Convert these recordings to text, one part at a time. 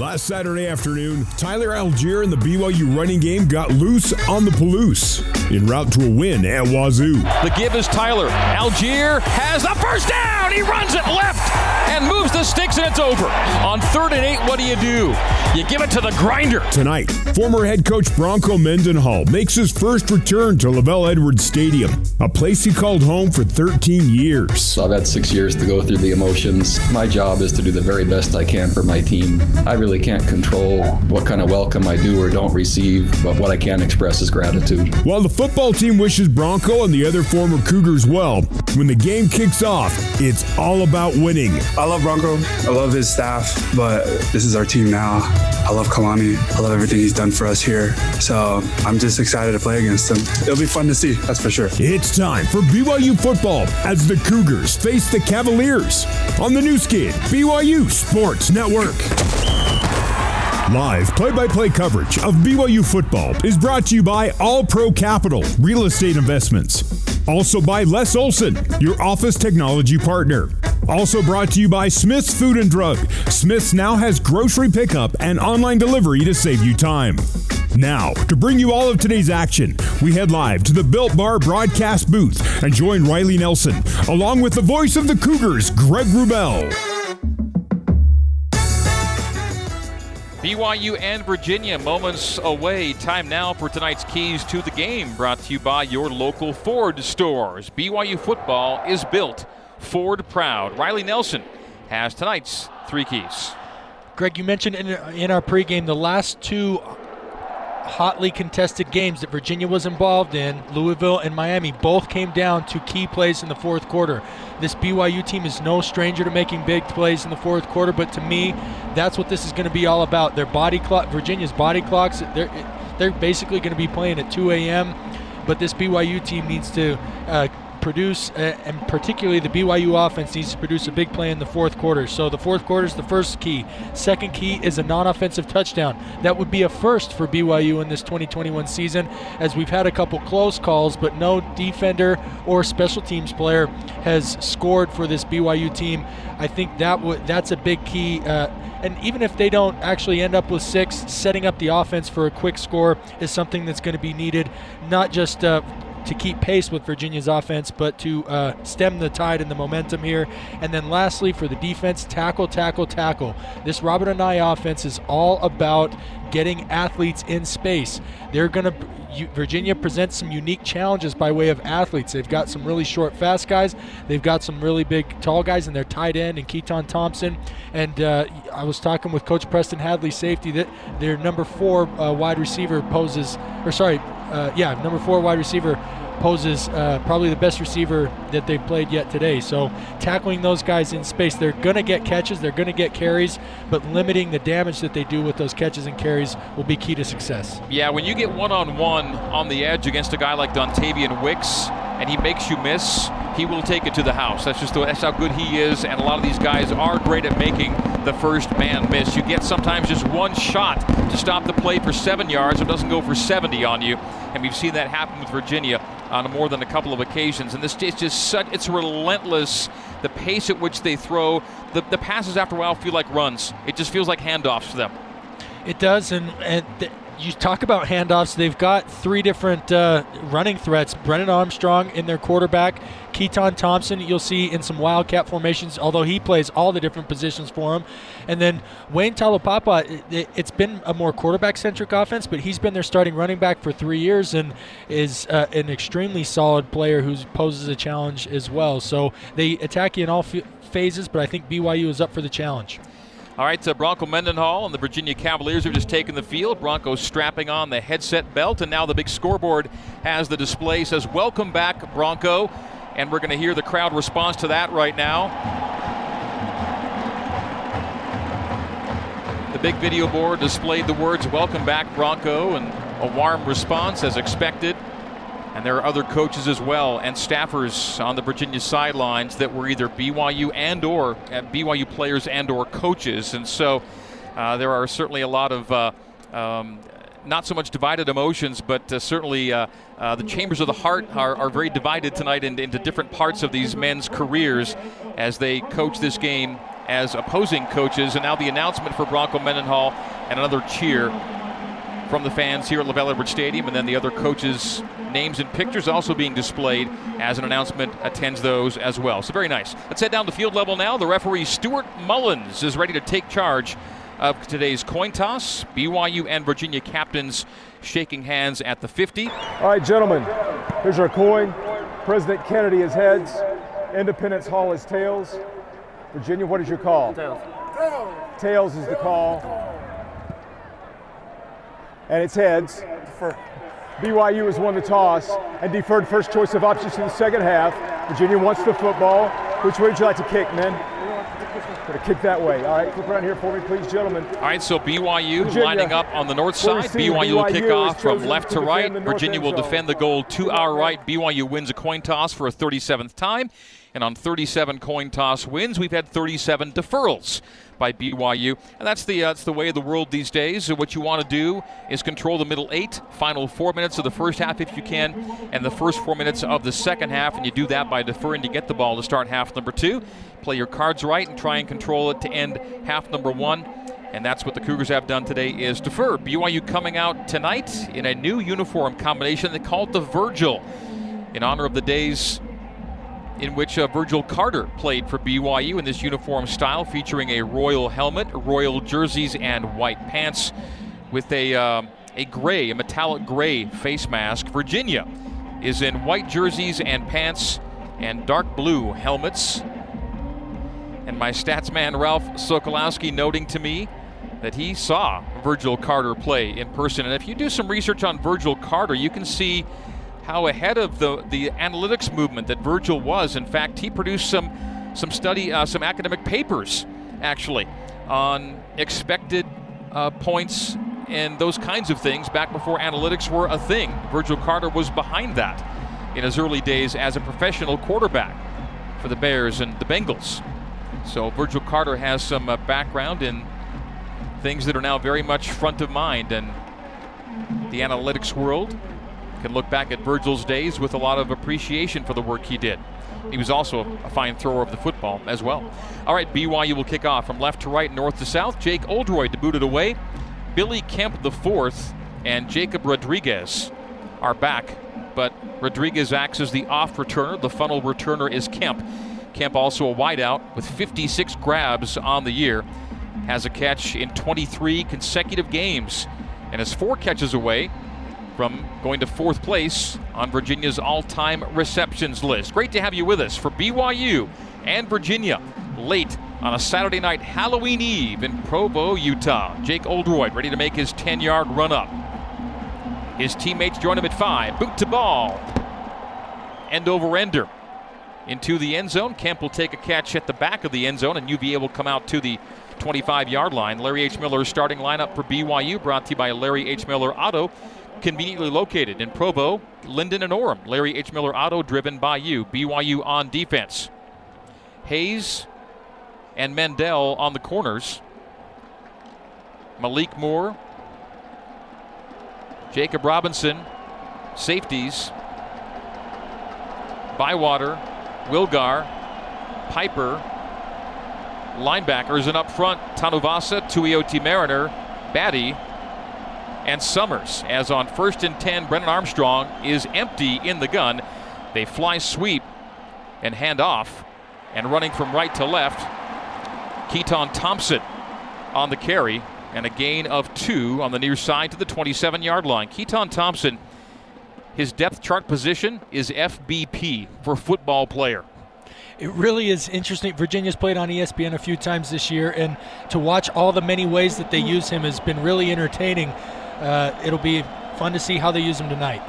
Last Saturday afternoon, Tyler Allgeier and the BYU running game got loose on the Palouse en route to a win at Wazoo. The give is Tyler. Allgeier has the first down. He runs it left and moves the sticks, and it's over. On third and eight, what do you do? You give it to the grinder. Tonight, former head coach Bronco Mendenhall makes his first return to LaVell Edwards Stadium, a place he called home for 13 years. So I've had six years to go through the emotions. My job is to do the very best I can for my team. I really can't control what kind of welcome I do or don't receive, but what I can express is gratitude. While the football team wishes Bronco and the other former Cougars well, when the game kicks off, it's all about winning. I love Bronco. I love his staff, but this is our team now. I love Kalani. I love everything he's done for us here. So I'm just excited to play against him. It'll be fun to see, that's for sure. It's time for BYU football as the Cougars face the Cavaliers on the Nu Skin, BYU Sports Network. Live play by play coverage of BYU football is brought to you by All Pro Capital Real Estate Investments. Also by Les Olson, your office technology partner. Also brought to you by Smith's Food and Drug. Smith's now has grocery pickup and online delivery to save you time. Now, to bring you all of today's action, we head live to the Built Bar broadcast booth and join Riley Nelson, along with the voice of the Cougars, Greg Wrubell. BYU and Virginia moments away. Time now for tonight's keys to the game, brought to you by your local Ford stores. BYU football is built Ford proud. Riley Nelson has tonight's three keys. Greg, you mentioned in, in our pregame the last two hotly contested games that Virginia was involved in, Louisville and Miami, both came down to key plays in the fourth quarter. This BYU team is no stranger to making big plays in the fourth quarter, but to me, that's what this is going to be all about. Their body clock, Virginia's body clocks, they're they're basically going to be playing at 2 a.m. But this BYU team needs to uh, produce, uh, and particularly the BYU offense needs to produce a big play in the fourth quarter. So the fourth quarter is the first key. Second key is a non-offensive touchdown. That would be a first for BYU in this 2021 season, as we've had a couple close calls, but no defender or special teams player has scored for this BYU team. I think that w- that's a big key. Uh, and even if they don't actually end up with six, setting up the offense for a quick score is something that's going to be needed, not just uh, to keep pace with Virginia's offense, but to uh, stem the tide and the momentum here. And then lastly, for the defense, tackle, tackle, tackle. This Robert Anae offense is all about getting athletes in space. They're going to Virginia presents some unique challenges by way of athletes. They've got some really short, fast guys. They've got some really big, tall guys in their tight end and Keytaon Thompson. And uh, I was talking with Coach Preston Hadley, safety, that their number four uh, wide receiver poses, or sorry, uh, yeah, number four wide receiver poses uh, probably the best receiver that they've played yet today. So tackling those guys in space, they're going to get catches, they're going to get carries, but limiting the damage that they do with those catches and carries will be key to success. Yeah, when you get one-on-one on the edge against a guy like Dontayvion Wicks and he makes you miss, he will take it to the house. That's just the, that's how good he is, and a lot of these guys are great at making the first man miss. You get sometimes just one shot to stop the play for seven yards, it doesn't go for 70 on you, and we've seen that happen with Virginia on more than a couple of occasions. And this is just such, it's relentless. The pace at which they throw, the, the passes after a while feel like runs. It just feels like handoffs to them. It does, and, and th- you talk about handoffs. They've got three different uh, running threats. Brennan Armstrong in their quarterback, Keytaon Thompson, you'll see in some wildcat formations, although he plays all the different positions for him. And then Wayne Taulapapa, it, has been a more quarterback centric offense, but he's been their starting running back for three years and is uh, an extremely solid player who poses a challenge as well. So they attack you in all f- phases, but I think BYU is up for the challenge. All right, so Bronco Mendenhall and the Virginia Cavaliers have just taken the field. Bronco strapping on the headset belt, and now the big scoreboard has the display. Says, Welcome back, Bronco. And we're going to hear the crowd response to that right now. The big video board displayed the words, Welcome back, Bronco, and a warm response as expected. And there are other coaches as well and staffers on the Virginia sidelines that were either BYU and or uh, BYU players and or coaches. And so uh, there are certainly a lot of uh, um, not so much divided emotions, but uh, certainly uh, uh, the chambers of the heart are, are very divided tonight into, into different parts of these men's careers as they coach this game as opposing coaches. And now the announcement for Bronco Mendenhall and another cheer from the fans here at LaVell Edwards Stadium. And then the other coaches' names and pictures also being displayed as an announcement attends those as well. So very nice. Let's head down to field level now. The referee Stuart Mullins is ready to take charge of today's coin toss. BYU and Virginia captains shaking hands at the 50. All right, gentlemen, here's our coin. President Kennedy is heads. Independence Hall is tails. Virginia, what is your call? Tails. Tails is the call. And it's heads. Defer. BYU has won the toss and deferred first choice of options to the second half. Virginia wants the football. Which way would you like to kick, men? Gonna kick that way. All right, flip around here for me, please, gentlemen. All right, so BYU Virginia. lining up on the north side. receive. BYU will kick off from left to to right. defend the north Virginia will defend the goal to our right. BYU wins a coin toss for a 37th time. And on 37 coin toss wins, we've had 37 deferrals by BYU. And that's the, uh, that's the way of the world these days. So what you want to do is control the middle eight, final four minutes of the first half if you can, and the first four minutes of the second half. And you do that by deferring to get the ball to start half number two. Play your cards right and try and control it to end half number one. And that's what the Cougars have done today is defer. BYU coming out tonight in a new uniform combination they call it the Virgil in honor of the days in which uh, Virgil Carter played for BYU in this uniform style, featuring a royal helmet, royal jerseys, and white pants, with a uh, a gray, a metallic gray face mask. Virginia is in white jerseys and pants and dark blue helmets. And my stats man Ralph Sokolowski noting to me that he saw Virgil Carter play in person. And if you do some research on Virgil Carter, you can see how ahead of the, the analytics movement that Virgil was. In fact, he produced some some study, uh, some academic papers, actually, on expected uh, points and those kinds of things back before analytics were a thing. Virgil Carter was behind that in his early days as a professional quarterback for the Bears and the Bengals. So Virgil Carter has some uh, background in things that are now very much front of mind, and the analytics world can look back at Virgil's days with a lot of appreciation for the work he did. He was also a fine thrower of the football as well. All right, BYU will kick off from left to right, north to south. Jake Oldroyd to boot it away. Billy Kemp the fourth and Jacob Rodriguez are back, but Rodriguez acts as the off returner. The funnel returner is Kemp. Kemp also a wideout with 56 grabs on the year. Has a catch in 23 consecutive games and is four catches away from going to fourth place on Virginia's all time receptions list. Great to have you with us for BYU and Virginia late on a Saturday night Halloween Eve in Provo, Utah. Jake Oldroyd ready to make his 10 yard run up. His teammates join him at five. Boot to ball. End over ender into the end zone. Kemp will take a catch at the back of the end zone, and UVA will come out to the 25 yard line. Larry H. Miller starting lineup for BYU, brought to you by Larry H. Miller Auto conveniently located in Provo, Lindon, and Orem. Larry H. Miller Auto, driven by you. BYU on defense. Hayes and Mandell on the corners. Malik Moore, Jacob Robinson, safeties. Bywater, Wilgar, Pyper, linebackers, and up front, Tanuvasa, Tuioti Mariner, Batty, and Summers. As on first and 10, Brennan Armstrong is empty in the gun. They fly sweep and hand off. And running from right to left, Keytaon Thompson on the carry. And a gain of two on the near side to the 27 yard line. Keytaon Thompson, his depth chart position is FBP for football player. It really is interesting. Virginia's played on ESPN a few times this year, and to watch all the many ways that they use him has been really entertaining. Uh, it'll be fun to see how they use him tonight.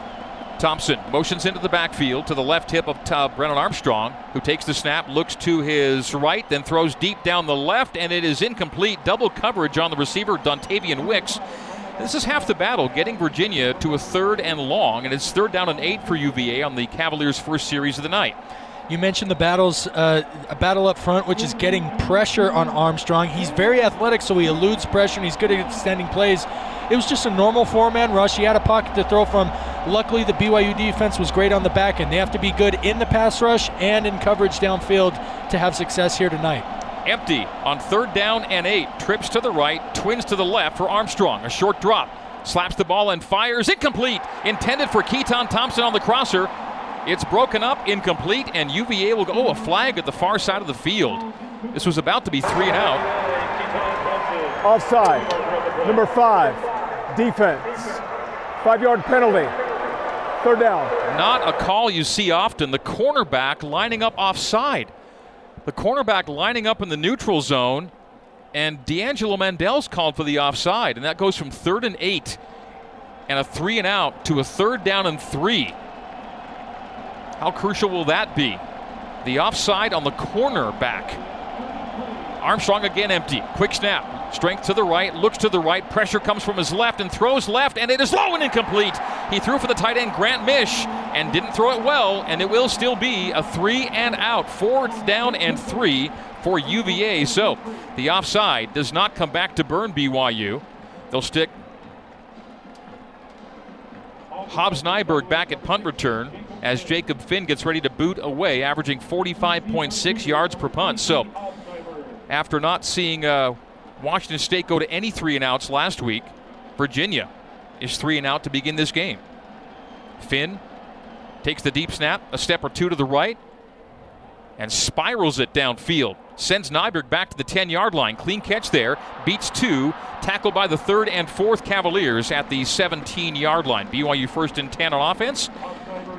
Thompson motions into the backfield to the left hip of uh, Brennan Armstrong, who takes the snap, looks to his right, then throws deep down the left, and it is incomplete. Double coverage on the receiver, Dontayvion Wicks. This is half the battle, getting Virginia to a third and long, and it's third down and eight for UVA on the Cavaliers' first series of the night. You mentioned the battles, uh, a battle up front, which is getting pressure on Armstrong. He's very athletic, so he eludes pressure and he's good at extending plays. It was just a normal four-man rush. He had a pocket to throw from. Luckily, the BYU defense was great on the back end. They have to be good in the pass rush and in coverage downfield to have success here tonight. Empty on third down and eight. Trips to the right, twins to the left for Armstrong. A short drop. Slaps the ball and fires. Incomplete. Intended for Keytaon Thompson on the crosser. It's broken up, incomplete, and UVA will go. Oh, a flag at the far side of the field. This was about to be three and out. Offside. Number five, defense. Five yard penalty. Third down. Not a call you see often. The cornerback lining up offside. The cornerback lining up in the neutral zone, and D'Angelo Mandell's called for the offside, and that goes from third and eight and a three and out to a third down and three. How crucial will that be? The offside on the corner back. Armstrong again empty. Quick snap. Strength to the right, looks to the right. Pressure comes from his left and throws left, and it is low and incomplete. He threw for the tight end Grant Misch and didn't throw it well, and it will still be a three and out. Fourth down and three for UVA. So the offside does not come back to burn BYU. They'll stick Hobbs Nyberg back at punt return as Jacob Finn gets ready to boot away, averaging 45.6 yards per punt. So, after not seeing uh, Washington State go to any three and outs last week, Virginia is three and out to begin this game. Finn takes the deep snap, a step or two to the right, and spirals it downfield. Sends Nyberg back to the 10 yard line. Clean catch there. Beats two. Tackled by the third and fourth Cavaliers at the 17 yard line. BYU first and 10 on offense.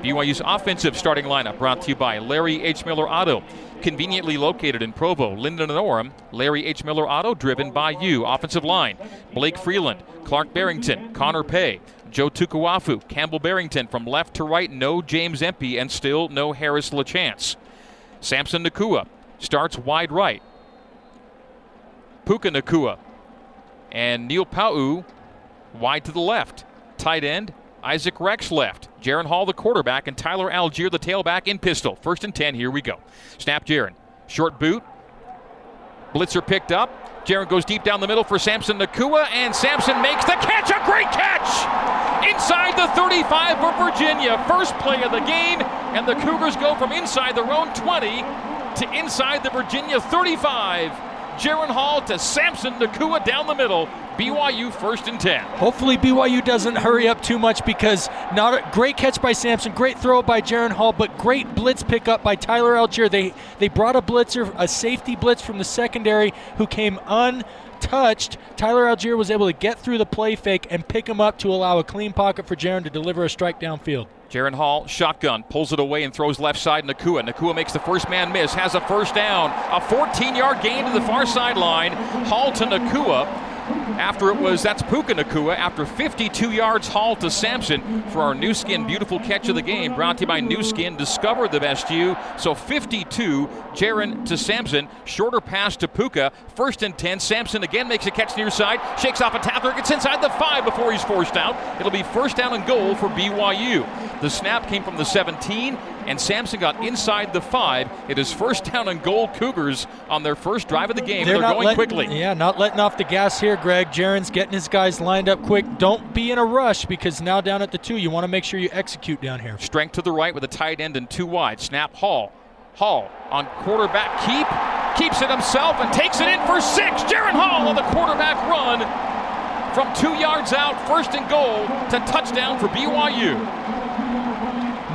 BYU's offensive starting lineup brought to you by Larry H. Miller Auto. Conveniently located in Provo, Lindon, and Orem, Larry H. Miller Auto, driven by you. Offensive line Blake Freeland, Clark Barrington, Connor Pay, Joe Tukuafu, Campbell Barrington from left to right, no James Empey, and still no Harris LaChance. Samson Nacua starts wide right. Puka Nacua and Neil Pau'u wide to the left. Tight end, Isaac Rex left. Jaren Hall, the quarterback, and Tyler Allgeier, the tailback, in pistol. First and 10, here we go. Snap Jaren. Short boot. Blitzer picked up. Jaren goes deep down the middle for Samson Nacua, and Samson makes the catch. A great catch! Inside the 35 for Virginia. First play of the game, and the Cougars go from inside their own 20 to inside the Virginia 35. Jaren Hall to Samson Nacua down the middle. BYU first and 10. Hopefully BYU doesn't hurry up too much because not a great catch by Samson, great throw by Jaren Hall, but great blitz pickup by Tyler Allgeier. They they brought a blitzer, a safety blitz from the secondary who came untouched. Tyler Allgeier was able to get through the play fake and pick him up to allow a clean pocket for Jaren to deliver a strike downfield. Jaren Hall, shotgun, pulls it away and throws left side Nacua. Nakua makes the first man miss, has a first down. A 14 yard gain to the far sideline. Hall to Nacua. After it was, that's Puka Nacua After 52 yards, Hall to Samson for our Nu Skin beautiful catch of the game. Brought to you by Nu Skin. Discover the best you. So 52, Jaren to Samson. Shorter pass to Puka. First and 10. Samson again makes a catch near side. Shakes off a tackler. Gets inside the five before he's forced out. It'll be first down and goal for BYU. The snap came from the 17, and Samson got inside the five. It is first down and goal Cougars on their first drive of the game. They're, They're going letting, quickly. Yeah, not letting off the gas here, Greg. Jaren's getting his guys lined up quick. Don't be in a rush because now down at the two, you want to make sure you execute down here. Strength to the right with a tight end and two wide. Snap Hall. Hall on quarterback keep. Keeps it himself and takes it in for six. Jaren Hall on the quarterback run from two yards out, first and goal to touchdown for BYU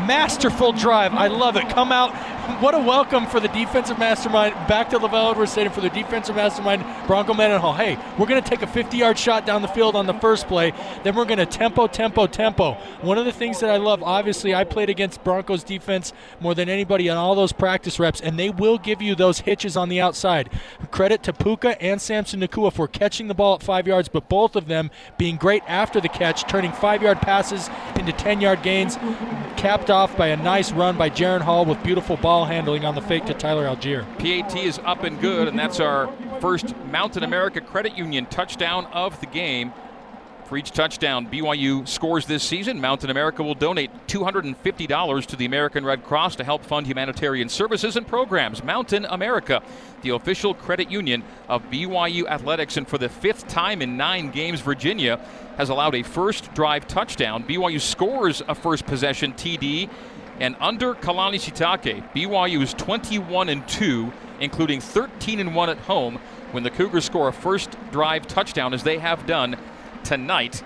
masterful drive. I love it. Come out. What a welcome for the defensive mastermind back to LaVell Edwards Stadium for the defensive mastermind, Bronco Mendenhall. Hey, we're going to take a 50 yard shot down the field on the first play. Then we're going to tempo, tempo, tempo. One of the things that I love, obviously, I played against Broncos defense more than anybody on all those practice reps, and they will give you those hitches on the outside. Credit to Puka and Samson Nacua for catching the ball at five yards, but both of them being great after the catch, turning five yard passes into 10 yard gains, capped off by a nice run by Jaren Hall with beautiful ball handling on the fake to Tyler Allgeier. PAT is up and good, and that's our first Mountain America Credit Union touchdown of the game. For each touchdown BYU scores this season, Mountain America will donate $250 to the American Red Cross to help fund humanitarian services and programs. Mountain America, the official credit union of BYU Athletics, and for the fifth time in nine games, Virginia has allowed a first drive touchdown. BYU scores a first possession TD, and under Kalani Sitake, BYU is 21 and 2 including 13 and 1 at home when the Cougars score a first drive touchdown, as they have done tonight.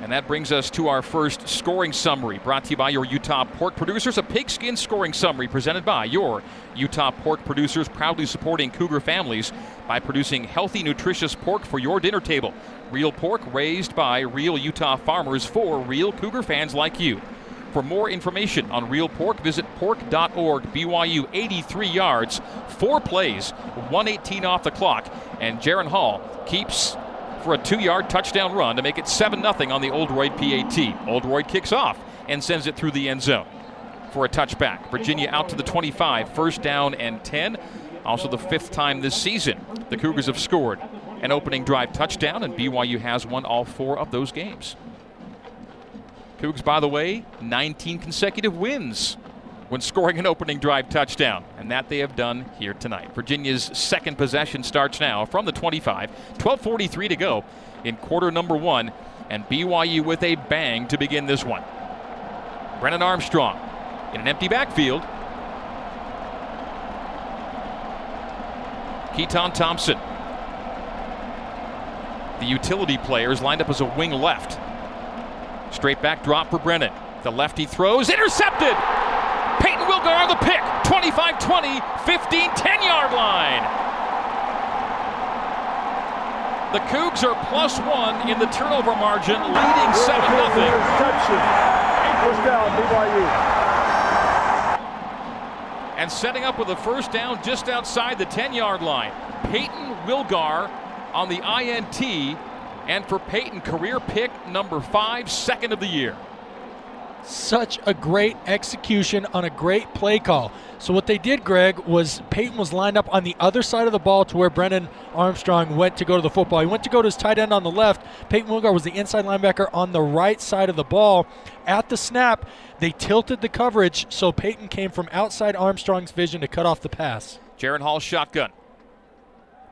And that brings us to our first scoring summary, brought to you by your Utah pork producers. A pigskin scoring summary presented by your Utah pork producers, proudly supporting Cougar families by producing healthy, nutritious pork for your dinner table. Real pork raised by real Utah farmers for real Cougar fans like you. For more information on real pork, visit pork.org. BYU 83 yards, four plays, 118 off the clock, and Jaren Hall keeps for a two-yard touchdown run to make it 7-0 on the Oldroyd PAT. Oldroyd kicks off and sends it through the end zone for a touchback. Virginia out to the 25, first down and 10. Also the fifth time this season the Cougars have scored an opening drive touchdown, and BYU has won all four of those games. Cougs, by the way, 19 consecutive wins when scoring an opening drive touchdown, and that they have done here tonight. Virginia's second possession starts now from the 25, 12:43 to go in quarter number one, and BYU with a bang to begin this one. Brennan Armstrong in an empty backfield. Keytaon Thompson. The utility players lined up as a wing left. Straight back drop for Brennan. The lefty throws, intercepted! Peyton Wilgar the pick, 25 20, 15 10 yard line. The Cougs are plus one in the turnover margin, leading 7 0. First down, BYU. And setting up with a first down just outside the 10 yard line. Peyton Wilgar on the INT. And for Peyton, career pick number five, second of the year such a great execution on a great play call. So what they did, Greg, was Peyton was lined up on the other side of the ball to where Brennan Armstrong went to go to the football. He went to go to his tight end on the left. Peyton Wilgar was the inside linebacker on the right side of the ball. At the snap, they tilted the coverage so Peyton came from outside Armstrong's vision to cut off the pass. Jaren Hall shotgun.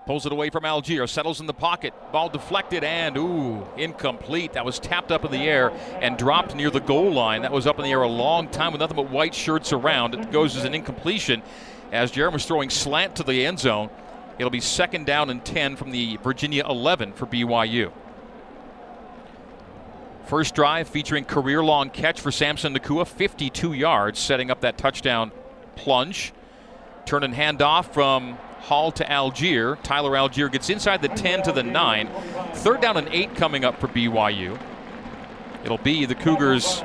Pulls it away from Allgeier, settles in the pocket. Ball deflected and, ooh, incomplete. That was tapped up in the air and dropped near the goal line. That was up in the air a long time with nothing but white shirts around. It goes as an incompletion as Jaren was throwing slant to the end zone. It'll be second down and 10 from the Virginia 11 for BYU. First drive featuring career long catch for Samson Nacua, 52 yards, setting up that touchdown plunge. Turn and handoff from Hall to Allgeier. Tyler Allgeier gets inside the 10 to the 9. Third down and 8 coming up for BYU. It'll be the Cougars'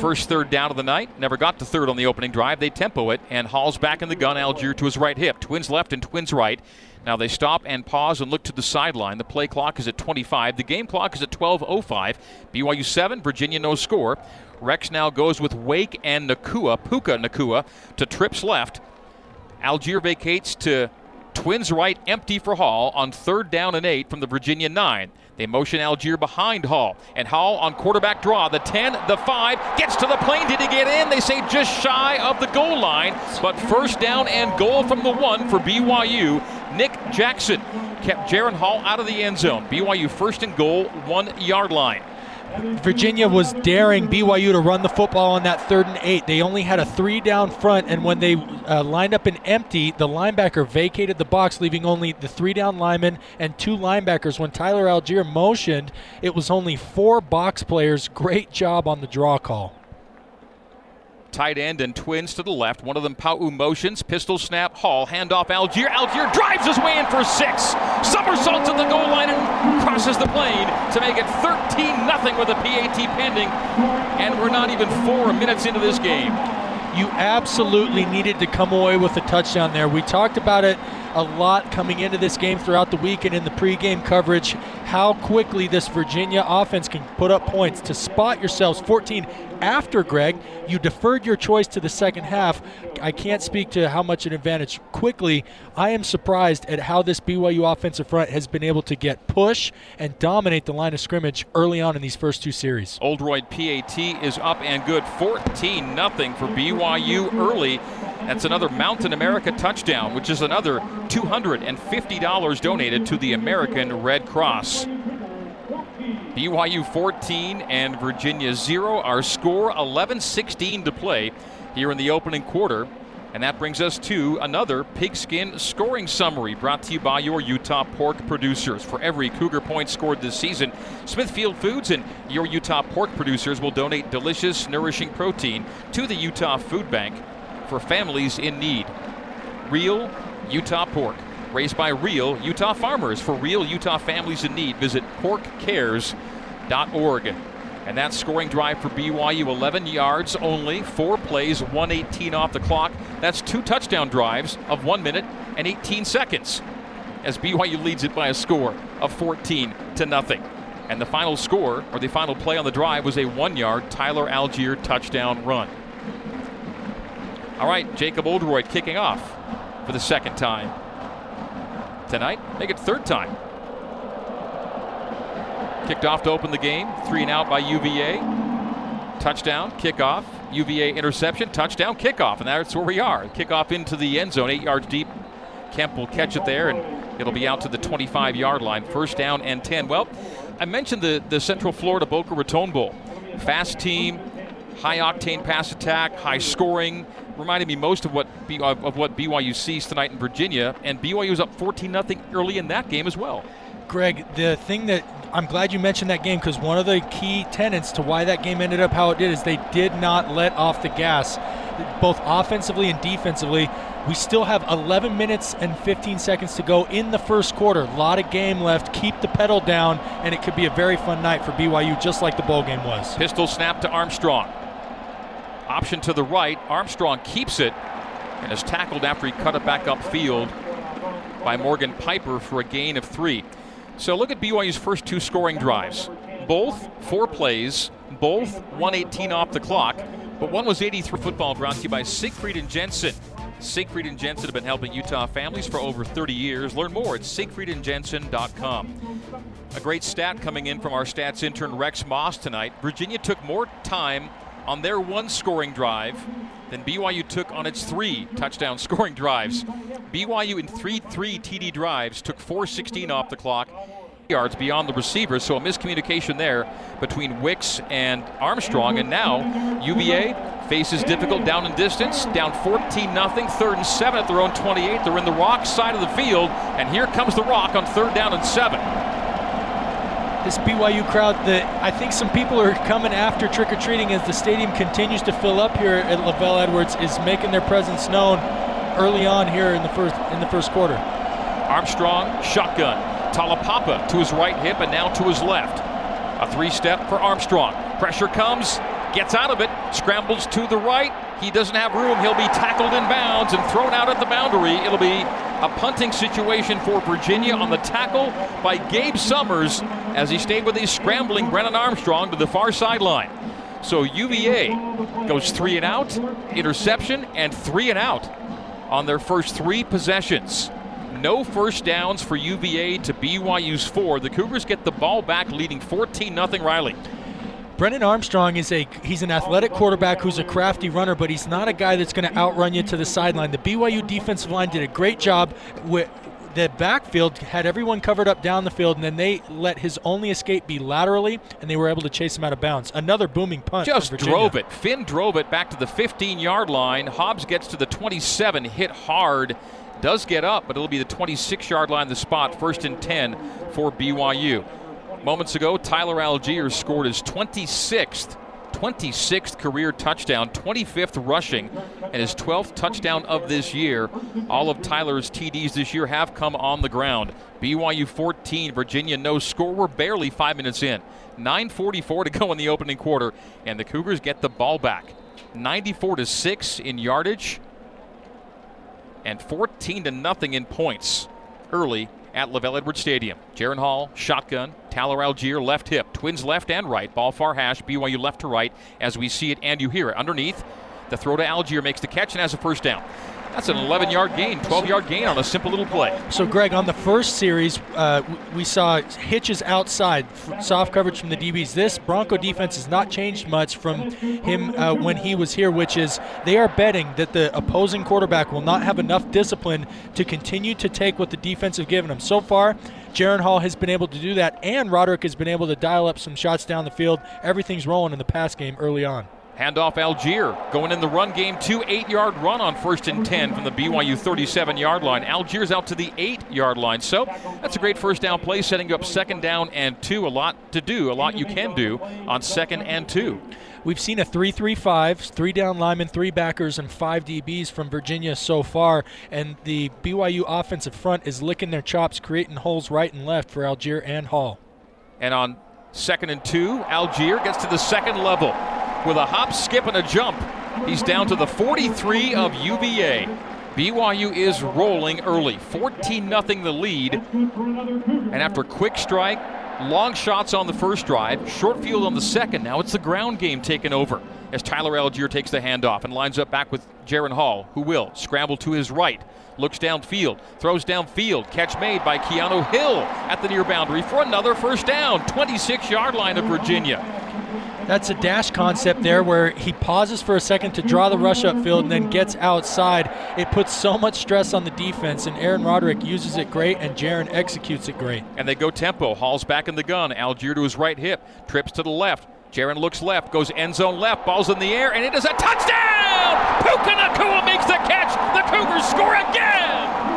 first third down of the night. Never got to third on the opening drive. They tempo it, and Hall's back in the gun. Allgeier to his right hip. Twins left and twins right. Now they stop and pause and look to the sideline. The play clock is at 25. The game clock is at 12.05. BYU 7, Virginia no score. Rex now goes with Wake and Nacua, Puka Nacua, to trips left. Allgeier vacates to Twins right, empty for Hall on third down and eight from the Virginia nine. They motion Allgeier behind Hall. And Hall on quarterback draw. The 10, the 5, gets to the plane. Did he get in? They say just shy of the goal line. But first down and goal from the 1 for BYU. Nick Jackson kept Jaren Hall out of the end zone. BYU first and goal, one yard line. Virginia was daring BYU to run the football on that third and eight. They only had a three down front, and when they uh, lined up in empty, the linebacker vacated the box, leaving only the three down lineman and two linebackers. When Tyler Allgeier motioned, it was only four box players. Great job on the draw call tight end and twins to the left. One of them Pau motions, pistol snap, Hall, handoff Allgeier. Allgeier drives his way in for six. Somersaults at the goal line and crosses the plane to make it 13 0 with a PAT pending. And we're not even four minutes into this game. You absolutely needed to come away with a touchdown there. We talked about it a lot coming into this game throughout the week and in the pregame coverage how quickly this Virginia offense can put up points to spot yourselves 14 after Greg. You deferred your choice to the second half. I can't speak to how much an advantage quickly. I am surprised at how this BYU offensive front has been able to get push and dominate the line of scrimmage early on in these first two series. Oldroyd PAT is up and good 14 0 for BYU early. That's another Mountain America touchdown, which is another $250 donated to the American Red Cross. BYU 14 and Virginia 0. Our score 11 16 to play here in the opening quarter. And that brings us to another pigskin scoring summary brought to you by your Utah pork producers. For every Cougar point scored this season, Smithfield Foods and your Utah pork producers will donate delicious, nourishing protein to the Utah Food Bank for families in need. Real Utah pork, raised by real Utah farmers for real Utah families in need. Visit porkcares.org. And that scoring drive for BYU, 11 yards only, four plays, 118 off the clock. That's two touchdown drives of one minute and 18 seconds as BYU leads it by a score of 14 to nothing. And the final score, or the final play on the drive, was a one yard Tyler Allgeier touchdown run. All right, Jacob Oldroyd kicking off for the second time tonight. Make it third time. Kicked off to open the game. Three and out by UVA. Touchdown, kickoff, UVA interception, touchdown, kickoff. And that's where we are. Kickoff into the end zone, eight yards deep. Kemp will catch it there, and it'll be out to the 25 yard line. First down and 10. Well, I mentioned the, the Central Florida Boca Raton Bowl. Fast team, high octane pass attack, high scoring. Reminded me most of what B, of, what BYU sees tonight in Virginia, and BYU was up 14 0 early in that game as well. Greg, the thing that I'm glad you mentioned that game because one of the key tenets to why that game ended up how it did is they did not let off the gas, both offensively and defensively. We still have 11 minutes and 15 seconds to go in the first quarter. A lot of game left. Keep the pedal down, and it could be a very fun night for BYU, just like the bowl game was. Pistol snap to Armstrong. Option to the right. Armstrong keeps it and is tackled after he cut it back upfield by Morgan Pyper for a gain of three. So look at BYU's first two scoring drives. Both four plays, both 118 off the clock, but one was 83 football brought to you by Siegfried and Jensen. Siegfried and Jensen have been helping Utah families for over 30 years. Learn more at siegfriedandjensen.com. A great stat coming in from our stats intern Rex Moss tonight. Virginia took more time on their one scoring drive than BYU took on its three touchdown scoring drives. BYU in 3 3 TD drives took 416 off the clock, yards beyond the receivers, so a miscommunication there between Wicks and Armstrong. And now UVA faces difficult down and distance, down 14 0, third and seven at their own 28. They're in the rock side of the field, and here comes the rock on third down and seven this BYU crowd that I think some people are coming after trick or treating as the stadium continues to fill up here at LaVell Edwards is making their presence known early on here in the first in the first quarter. Armstrong shotgun. Taulapapa to his right hip and now to his left. A three-step for Armstrong. Pressure comes, gets out of it, scrambles to the right. He doesn't have room. He'll be tackled in bounds and thrown out at the boundary. It'll be a punting situation for Virginia on the tackle by Gabe Summers as he stayed with a scrambling Brennan Armstrong to the far sideline. So UVA goes three and out, interception, and three and out on their first three possessions. No first downs for UVA to BYU's four. The Cougars get the ball back, leading 14 0 Riley. Brennan Armstrong is a he's an athletic quarterback who's a crafty runner, but he's not a guy that's going to outrun you to the sideline. The BYU defensive line did a great job with the backfield had everyone covered up down the field, and then they let his only escape be laterally, and they were able to chase him out of bounds. Another booming punt. Just drove it. Finn drove it back to the 15 yard line. Hobbs gets to the 27, hit hard, does get up, but it'll be the 26 yard line, the spot, first and 10 for BYU. Moments ago, Tyler Allgeier scored his 26th 26th career touchdown, 25th rushing, and his 12th touchdown of this year. All of Tyler's TDs this year have come on the ground. BYU 14, Virginia no score. We're barely five minutes in. 9:44 to go in the opening quarter, and the Cougars get the ball back. 94 to six in yardage, and 14 to nothing in points early at LaVell Edwards Stadium. Jaren Hall, shotgun. Tyler Allgeier, left hip. Twins left and right. Ball far hash. BYU left to right as we see it and you hear it. Underneath, the throw to Allgeier makes the catch and has a first down. That's an 11 yard gain, 12 yard gain on a simple little play. So, Greg, on the first series, uh, we saw hitches outside, soft coverage from the DBs. This Bronco defense has not changed much from him uh, when he was here, which is they are betting that the opposing quarterback will not have enough discipline to continue to take what the defense have given him. So far, Jaren Hall has been able to do that, and Roderick has been able to dial up some shots down the field. Everything's rolling in the pass game early on. Handoff Allgeier going in the run game, two eight yard run on first and 10 from the BYU 37 yard line. Allgeier's out to the eight yard line. So that's a great first down play, setting you up second down and two. A lot to do, a lot you can do on second and two. We've seen a 3 3 5, three down linemen, three backers, and five DBs from Virginia so far. And the BYU offensive front is licking their chops, creating holes right and left for Allgeier and Hall. And on second and two, Allgeier gets to the second level with a hop, skip, and a jump. He's down to the 43 of UVA. BYU is rolling early, 14 0 the lead. And after quick strike, long shots on the first drive, short field on the second, now it's the ground game taken over as Tyler Allgeier takes the handoff and lines up back with Jaren Hall, who will scramble to his right, looks downfield, throws downfield, catch made by Keanu Hill at the near boundary for another first down, 26 yard line of Virginia. That's a dash concept there where he pauses for a second to draw the rush upfield and then gets outside. It puts so much stress on the defense, and Aaron Roderick uses it great, and Jaren executes it great. And they go tempo. Hall's back in the gun. Allgeier to his right hip, trips to the left. Jaren looks left, goes end zone left, ball's in the air, and it is a touchdown! Puka Nacua makes the catch. The Cougars score again!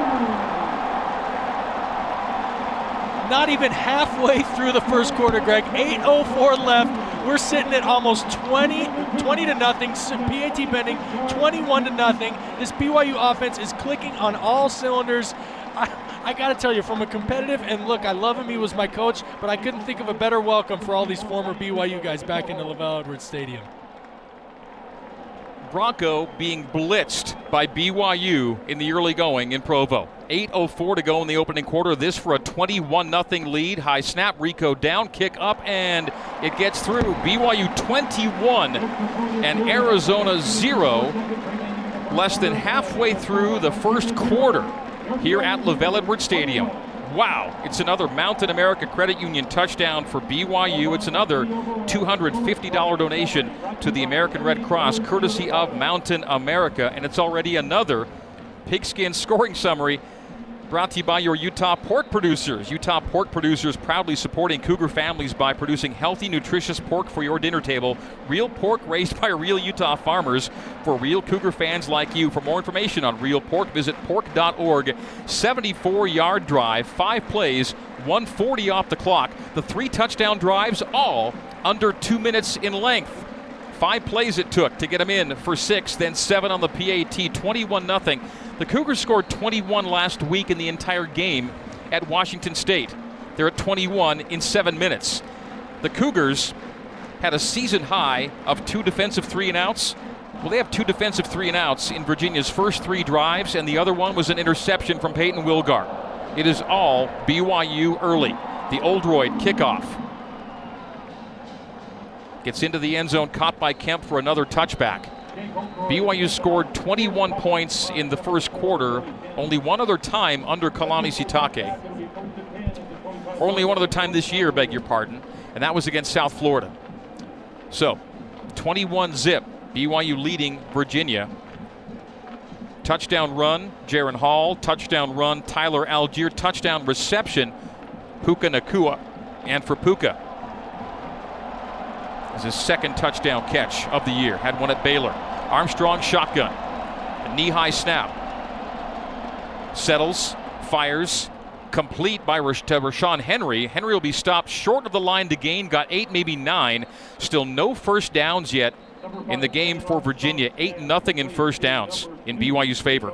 Not even halfway through the first quarter, Greg. 8.04 left. We're sitting at almost 20, 20 to nothing. PAT Benning, 21 to nothing. This BYU offense is clicking on all cylinders. I, I got to tell you, from a competitive and look, I love him. He was my coach, but I couldn't think of a better welcome for all these former BYU guys back into LaVell Edwards Stadium. Bronco being blitzed by BYU in the early going in Provo. 8.04 to go in the opening quarter. This for a 21 0 lead. High snap, Rico down, kick up, and it gets through. BYU 21 and Arizona 0. Less than halfway through the first quarter here at LaVell Edwards Stadium. Wow, it's another Mountain America Credit Union touchdown for BYU. It's another $250 donation to the American Red Cross, courtesy of Mountain America. And it's already another pigskin scoring summary brought to you by your Utah pork producers. Utah pork producers proudly supporting Cougar families by producing healthy, nutritious pork for your dinner table. Real pork raised by real Utah farmers for real Cougar fans like you. For more information on real pork, visit pork.org. 74 yard drive, five plays, 140 off the clock. The three touchdown drives, all under two minutes in length. Five plays it took to get them in for six, then seven on the PAT, 21 0. The Cougars scored 21 last week in the entire game at Washington State. They're at 21 in seven minutes. The Cougars had a season high of two defensive three and outs. Well, they have two defensive three and outs in Virginia's first three drives, and the other one was an interception from Peyton Wilgar. It is all BYU early. The Oldroyd kickoff. Gets into the end zone, caught by Kemp for another touchback. BYU scored 21 points in the first quarter, only one other time under Kalani Sitake. Only one other time this year, beg your pardon, and that was against South Florida. So, 21 zip, BYU leading Virginia. Touchdown run, Jaren Hall. Touchdown run, Tyler Allgeier. Touchdown reception, Puka Nacua. And for Puka, is his second touchdown catch of the year. Had one at Baylor. Armstrong shotgun. A knee high snap. Settles, fires, complete by Rash- to Ra'Shaun Henry. Henry will be stopped short of the line to gain, got eight, maybe nine. Still no first downs yet in the game for Virginia. 8 nothing in first downs in BYU's favor.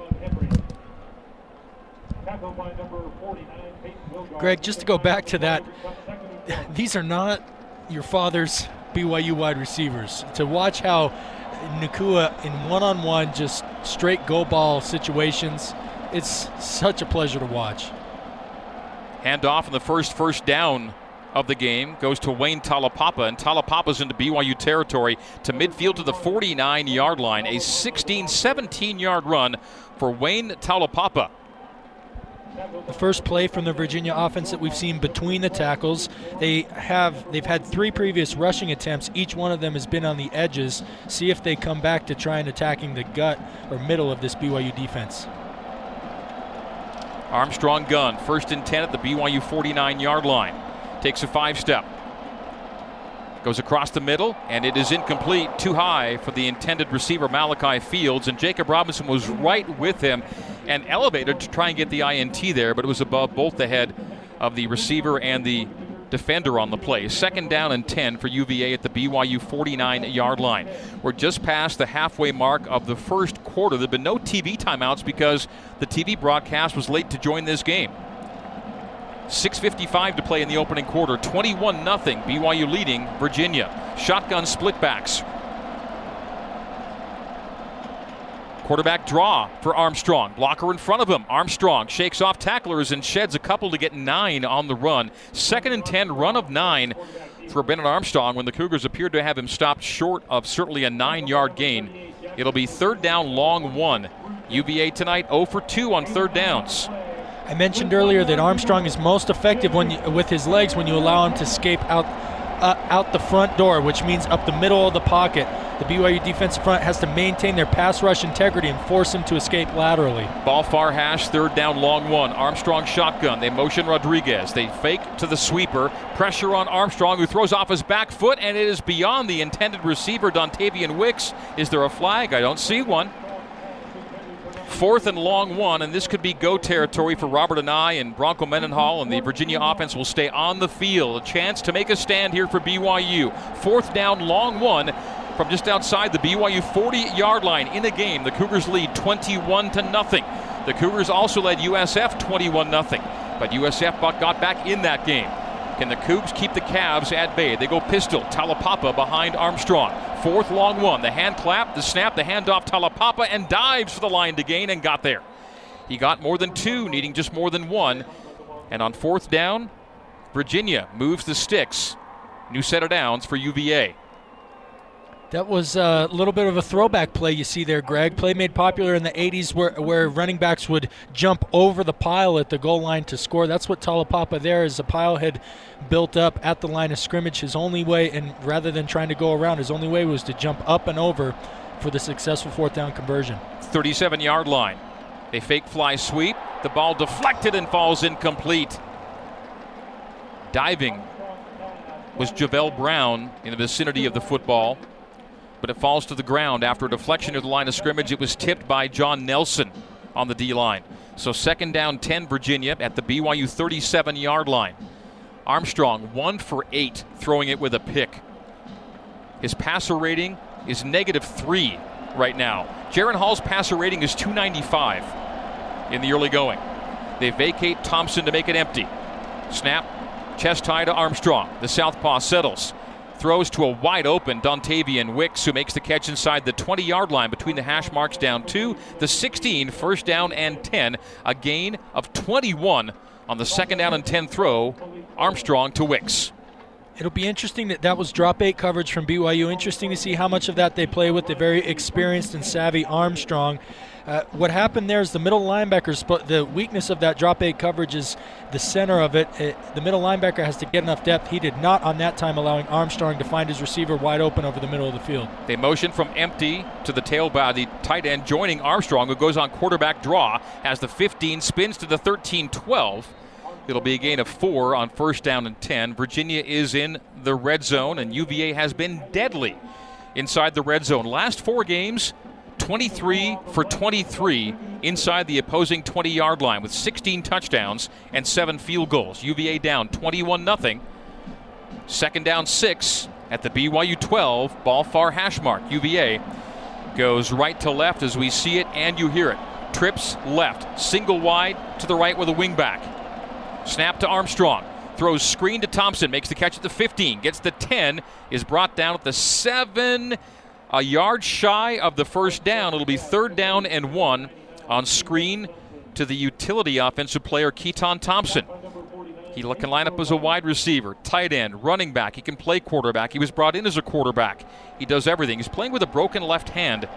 Greg, just to go back to that, these are not your father's BYU wide receivers. To watch how Nacua in one-on-one, just straight go ball situations, it's such a pleasure to watch. Handoff in the first first down of the game goes to Wayne Taulapapa, and Taulapapa's into BYU territory to midfield to the 49 yard line. A 16 17 yard run for Wayne Taulapapa. The first play from the Virginia offense that we've seen between the tackles. They have they've had three previous rushing attempts. Each one of them has been on the edges. See if they come back to try and attacking the gut or middle of this BYU defense. Armstrong gun, first and 10 at the BYU 49 yard line. Takes a five step. Goes across the middle, and it is incomplete, too high for the intended receiver, Malachi Fields. And Jacob Robinson was right with him and elevated to try and get the INT there, but it was above both the head of the receiver and the defender on the play. Second down and 10 for UVA at the BYU 49 yard line. We're just past the halfway mark of the first quarter. There have been no TV timeouts because the TV broadcast was late to join this game. 6.55 to play in the opening quarter. 21 0. BYU leading Virginia. Shotgun splitbacks. Quarterback draw for Armstrong. Blocker in front of him. Armstrong shakes off tacklers and sheds a couple to get nine on the run. Second and 10, run of nine for Brennan Armstrong when the Cougars appeared to have him stopped short of certainly a nine yard gain. It'll be third down, long one. UVA tonight 0 for 2 on third downs. I mentioned earlier that Armstrong is most effective when you, with his legs when you allow him to escape out uh, out the front door, which means up the middle of the pocket. The BYU defensive front has to maintain their pass rush integrity and force him to escape laterally. Ball far hash, third down, long one. Armstrong shotgun. They motion Rodriguez. They fake to the sweeper. Pressure on Armstrong, who throws off his back foot, and it is beyond the intended receiver, Dontayvion Wicks. Is there a flag? I don't see one. Fourth and long one, and this could be go territory for Robert and I and Bronco Mendenhall, and the Virginia offense will stay on the field. A chance to make a stand here for BYU. Fourth down, long one from just outside the BYU 40 yard line in a game. The Cougars lead 21 to nothing. The Cougars also led USF 21 0, but USF got back in that game. Can the Cougs keep the Cavs at bay? They go pistol. Taulapapa behind Armstrong. Fourth long one. The hand clap, the snap, the handoff. Taulapapa and dives for the line to gain and got there. He got more than two, needing just more than one. And on fourth down, Virginia moves the sticks. New set of downs for UVA. That was a little bit of a throwback play you see there, Greg. Play made popular in the 80s where, where running backs would jump over the pile at the goal line to score. That's what Taulapapa there is. The pile had built up at the line of scrimmage. His only way, and rather than trying to go around, his only way was to jump up and over for the successful fourth down conversion. 37 yard line. A fake fly sweep. The ball deflected and falls incomplete. Diving was Javel Brown in the vicinity of the football but it falls to the ground after a deflection near the line of scrimmage. It was tipped by John Nelson on the D line. So second down 10 Virginia at the BYU 37 yard line. Armstrong one for eight throwing it with a pick. His passer rating is negative three right now. Jaren Hall's passer rating is 295 in the early going. They vacate Thompson to make it empty. Snap, chest tie to Armstrong. The southpaw settles throws to a wide open Dontayvion Wicks, who makes the catch inside the 20 yard line between the hash marks down two, the 16, first down and 10, a gain of 21 on the second down and 10 throw. Armstrong to Wicks. It'll be interesting that that was drop eight coverage from BYU. Interesting to see how much of that they play with the very experienced and savvy Armstrong. Uh, what happened there is the middle linebackers, but the weakness of that drop eight coverage is the center of it. it. The middle linebacker has to get enough depth. He did not on that time, allowing Armstrong to find his receiver wide open over the middle of the field. They motion from empty to the tail by the tight end, joining Armstrong, who goes on quarterback draw as the 15 spins to the 13 12. It'll be a gain of four on first down and 10. Virginia is in the red zone, and UVA has been deadly inside the red zone. Last four games, 23 for 23 inside the opposing 20 yard line with 16 touchdowns and seven field goals. UVA down 21 0. Second down six at the BYU 12, ball far hash mark. UVA goes right to left as we see it and you hear it. Trips left, single wide to the right with a wingback. Snap to Armstrong. Throws screen to Thompson, makes the catch at the 15, gets the 10, is brought down at the 7 a yard shy of the first down. It'll be third down and one on screen to the utility offensive player Keytaon Thompson. He can line up as a wide receiver, tight end, running back. He can play quarterback. He was brought in as a quarterback. He does everything. He's playing with a broken left hand,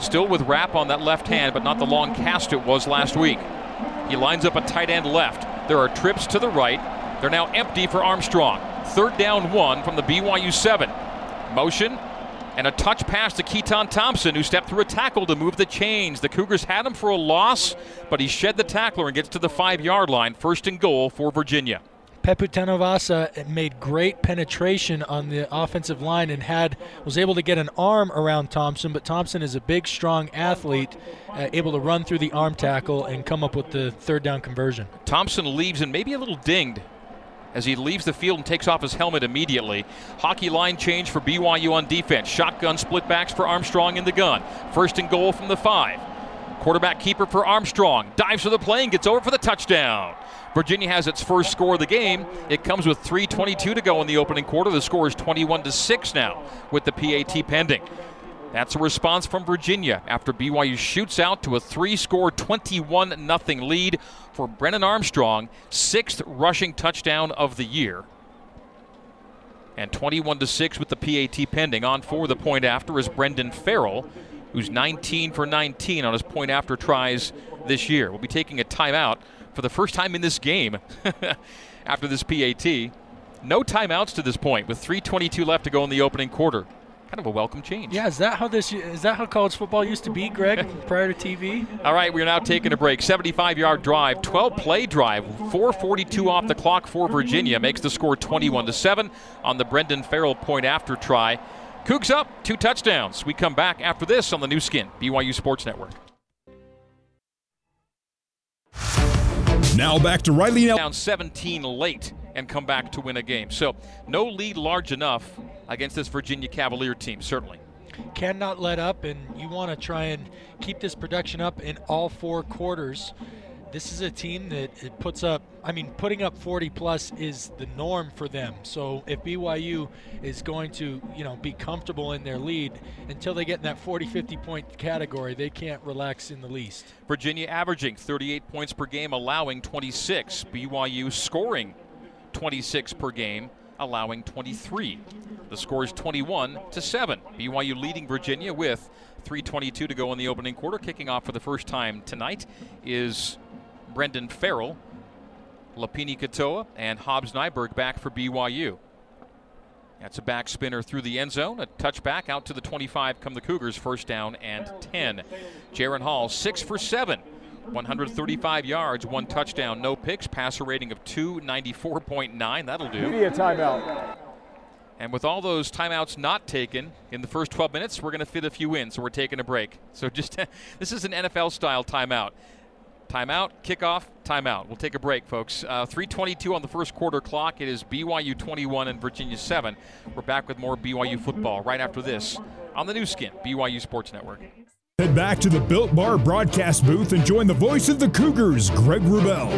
still with wrap on that left hand, but not the long cast it was last week. He lines up a tight end left. There are trips to the right. They're now empty for Armstrong. Third down one from the BYU 7. Motion, and a touch pass to Keytaon Thompson, who stepped through a tackle to move the chains. The Cougars had him for a loss, but he shed the tackler and gets to the five yard line. First and goal for Virginia. Peputanavasa made great penetration on the offensive line and had was able to get an arm around Thompson, but Thompson is a big, strong athlete, uh, able to run through the arm tackle and come up with the third down conversion. Thompson leaves and maybe a little dinged as he leaves the field and takes off his helmet immediately. Hockey line change for BYU on defense. Shotgun split backs for Armstrong in the gun. First and goal from the five. Quarterback keeper for Armstrong. Dives for the play and gets over for the touchdown. Virginia has its first score of the game. It comes with 3:22 to go in the opening quarter. The score is 21 to 6 now with the PAT pending. That's a response from Virginia after BYU shoots out to a three-score 21 0 lead for Brennan Armstrong, sixth rushing touchdown of the year. And 21 to 6 with the PAT pending. On for the point after is Brendan Farrell, who's 19 for 19 on his point after tries this year. We'll be taking a timeout for the first time in this game after this PAT. No timeouts to this point with 3:22 left to go in the opening quarter. Kind of a welcome change. Yeah, is that how this is that how college football used to be, Greg, prior to TV? All right, we're now taking a break. 75-yard drive, 12-play drive, 4:42 off the clock for Virginia makes the score 21 to 7 on the Brendan Farrell point after try. Cougs up, two touchdowns. We come back after this on the Nu Skin, BYU Sports Network. Now back to Riley Nelson. Down 17 late and come back to win a game. So no lead large enough against this Virginia Cavalier team, certainly. Cannot let up, and you want to try and keep this production up in all four quarters. This is a team that it puts up i mean putting up 40 plus is the norm for them. So if byu is going to you know be comfortable in their lead until they get in that 40 50 point category they can't relax in the least. Virginia averaging 38 points per game allowing 26 byu scoring 26 per game allowing 23 the score is 21 to 7 byu leading virginia with 322 to go in the opening quarter kicking off for the first time tonight is Brendan Farrell, Lopini Katoa, and Hobbs Nyberg back for BYU. That's a back spinner through the end zone. A touchback out to the 25 come the Cougars. First down and 10. Jaren Hall, 6 for 7. 135 yards, one touchdown, no picks, passer rating of 294.9. That'll do. Media timeout. And with all those timeouts not taken in the first 12 minutes, we're going to fit a few in, so we're taking a break. So just this is an NFL style timeout. Timeout, kickoff, timeout. We'll take a break, folks. Uh, 322 on the first quarter clock. It is BYU 21 and Virginia 7. We're back with more BYU football right after this on the Nu Skin, BYU Sports Network. Head back to the Built Bar broadcast booth and join the voice of the Cougars, Greg Wrubell.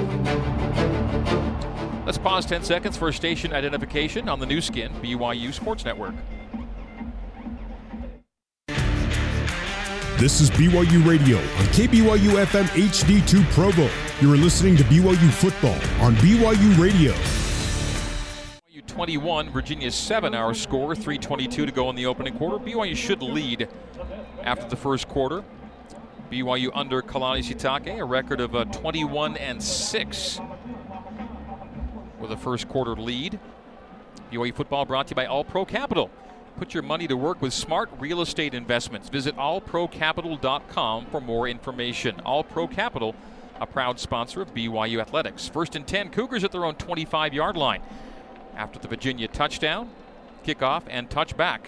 Let's pause 10 seconds for station identification on the Nu Skin, BYU Sports Network. This is BYU Radio on KBYU FM HD2 Provo. You're listening to BYU football on BYU Radio. BYU 21, Virginia 7 hour score, 322 to go in the opening quarter. BYU should lead after the first quarter. BYU under Kalani Sitake, a record of uh, 21 and 6 with a first quarter lead. BYU football brought to you by All Pro Capital. Put your money to work with smart real estate investments. Visit allprocapital.com for more information. All Pro Capital, a proud sponsor of BYU Athletics. First and 10, Cougars at their own 25 yard line. After the Virginia touchdown, kickoff, and touchback.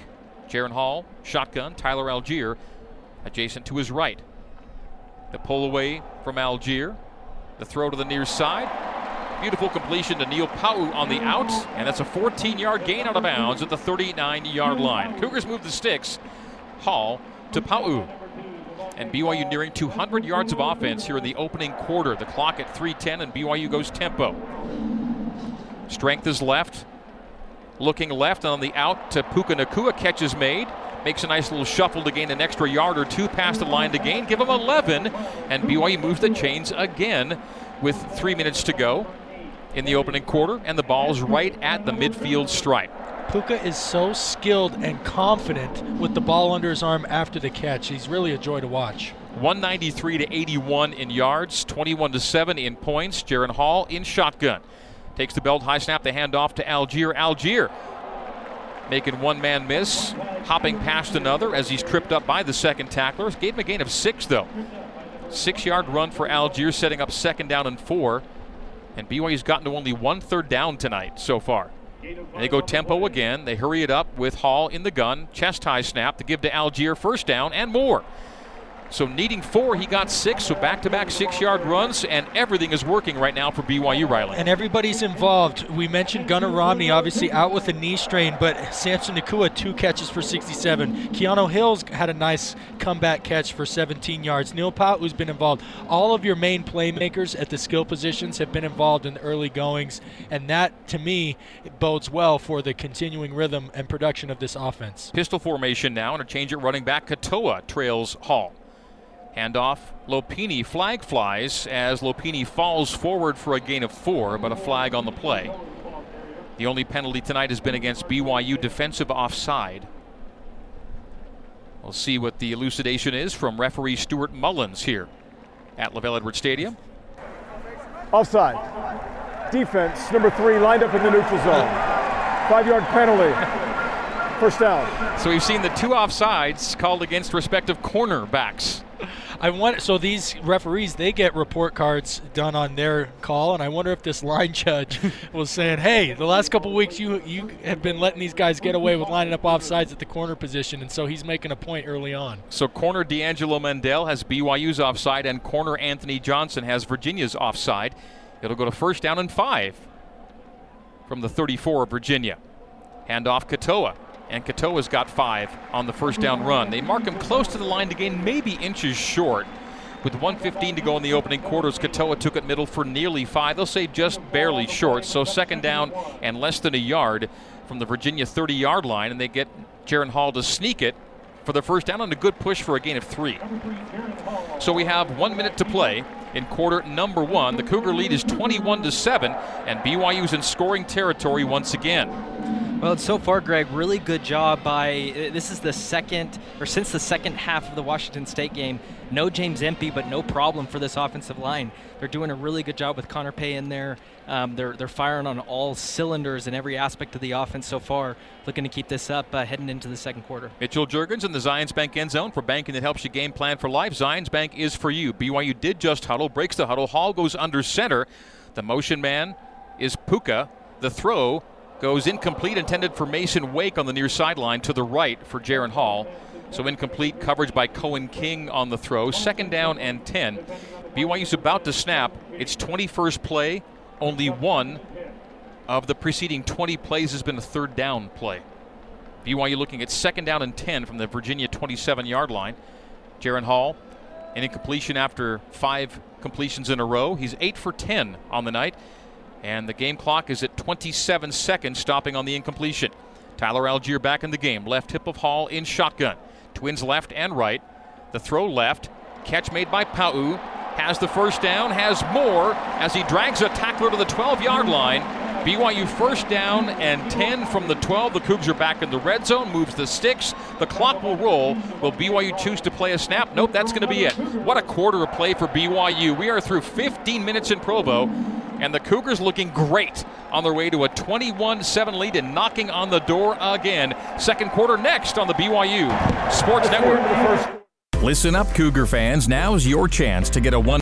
Jaren Hall, shotgun, Tyler Allgeier adjacent to his right. The pull away from Allgeier, The throw to the near side. Beautiful completion to Neil Pau'u on the out, and that's a 14 yard gain out of bounds at the 39 yard line. Cougars move the sticks. Hall to Pau'u. And BYU nearing 200 yards of offense here in the opening quarter. The clock at 3:10, and BYU goes tempo. Strength is left. Looking left on the out to Puka Nacua. Catch is made. Makes a nice little shuffle to gain an extra yard or two past the line to gain. Give him 11. And BYU moves the chains again with three minutes to go in the opening quarter, and the ball's right at the midfield stripe. Puka is so skilled and confident with the ball under his arm after the catch. He's really a joy to watch. 193 to 81 in yards, 21 to 7 in points. Jaren Hall in shotgun. Takes the belt high snap, the handoff to Allgeier. Allgeier making one man miss, hopping past another as he's tripped up by the second tackler. Gave him a gain of six, though. Six yard run for Allgeier, setting up second down and four And BYU's gotten to only one third down tonight so far. They go tempo again. They hurry it up with Hall in the gun. Chest high snap to give to Allgeier first down and more. So needing four, he got six. So back-to-back six-yard runs, and everything is working right now for BYU Riley. And everybody's involved. We mentioned Gunnar Romney, obviously out with a knee strain, but Samson Nacua, two catches for 67. Keanu Hills had a nice comeback catch for 17 yards. Neil Pau'u, who's been involved. All of your main playmakers at the skill positions have been involved in the early goings, and that, to me, bodes well for the continuing rhythm and production of this offense. Pistol formation now, and a change at running back. Katoa trails Hall. Handoff. Lopini flag flies as Lopini falls forward for a gain of four, but a flag on the play. The only penalty tonight has been against BYU defensive offside. We'll see what the elucidation is from referee Stuart Mullins here at LaVell Edwards Stadium. Offside. Defense, number three, lined up in the neutral zone. Five yard penalty. First down. So we've seen the two offsides called against respective cornerbacks. I want so these referees they get report cards done on their call, and I wonder if this line judge was saying, "Hey, the last couple weeks you you have been letting these guys get away with lining up offsides at the corner position," and so he's making a point early on. So corner D'Angelo Mandell has BYU's offside, and corner Anthony Johnson has Virginia's offside. It'll go to first down and five from the 34 of Virginia. Handoff Katoa and Katoa's got five on the first down run. They mark him close to the line to gain maybe inches short. With 115 to go in the opening quarters, Katoa took it middle for nearly five. They'll say just barely short. So second down and less than a yard from the Virginia 30 yard line, and they get Jaren Hall to sneak it for the first down and a good push for a gain of three. So we have one minute to play in quarter number one. The Cougar lead is 21 to 7, and BYU's in scoring territory once again. Well, so far, Greg, really good job by. This is the second, or since the second half of the Washington State game. No James Empey, but no problem for this offensive line. They're doing a really good job with Connor Pay in there. Um, they're they're firing on all cylinders in every aspect of the offense so far. Looking to keep this up uh, heading into the second quarter. Mitchell Juergens in the Zions Bank end zone for banking that helps you game plan for life. Zions Bank is for you. BYU did just huddle, breaks the huddle. Hall goes under center. The motion man is Puka. The throw goes incomplete, intended for Mason Wake on the near sideline to the right for Jaren Hall. So incomplete coverage by Cohen King on the throw. Second down and 10. BYU's about to snap. It's 21st play. Only one of the preceding 20 plays has been a third down play. BYU looking at second down and 10 from the Virginia 27 yard line. Jaren Hall, an incompletion after five completions in a row. He's 8 for 10 on the night. And the game clock is at 27 seconds, stopping on the incompletion. Tyler Allgeier back in the game. Left hip of Hall in shotgun. Twins left and right. The throw left. Catch made by Pau'u. Has the first down, has more as he drags a tackler to the 12 yard line. BYU first down and 10 from the 12. The Cougs are back in the red zone, moves the sticks. The clock will roll. Will BYU choose to play a snap? Nope, that's going to be it. What a quarter of play for BYU. We are through 15 minutes in Provo and the Cougars looking great on their way to a 21 7 lead and knocking on the door again. Second quarter next on the BYU Sports Network. Listen up, Cougar fans. Now's your chance to get a one.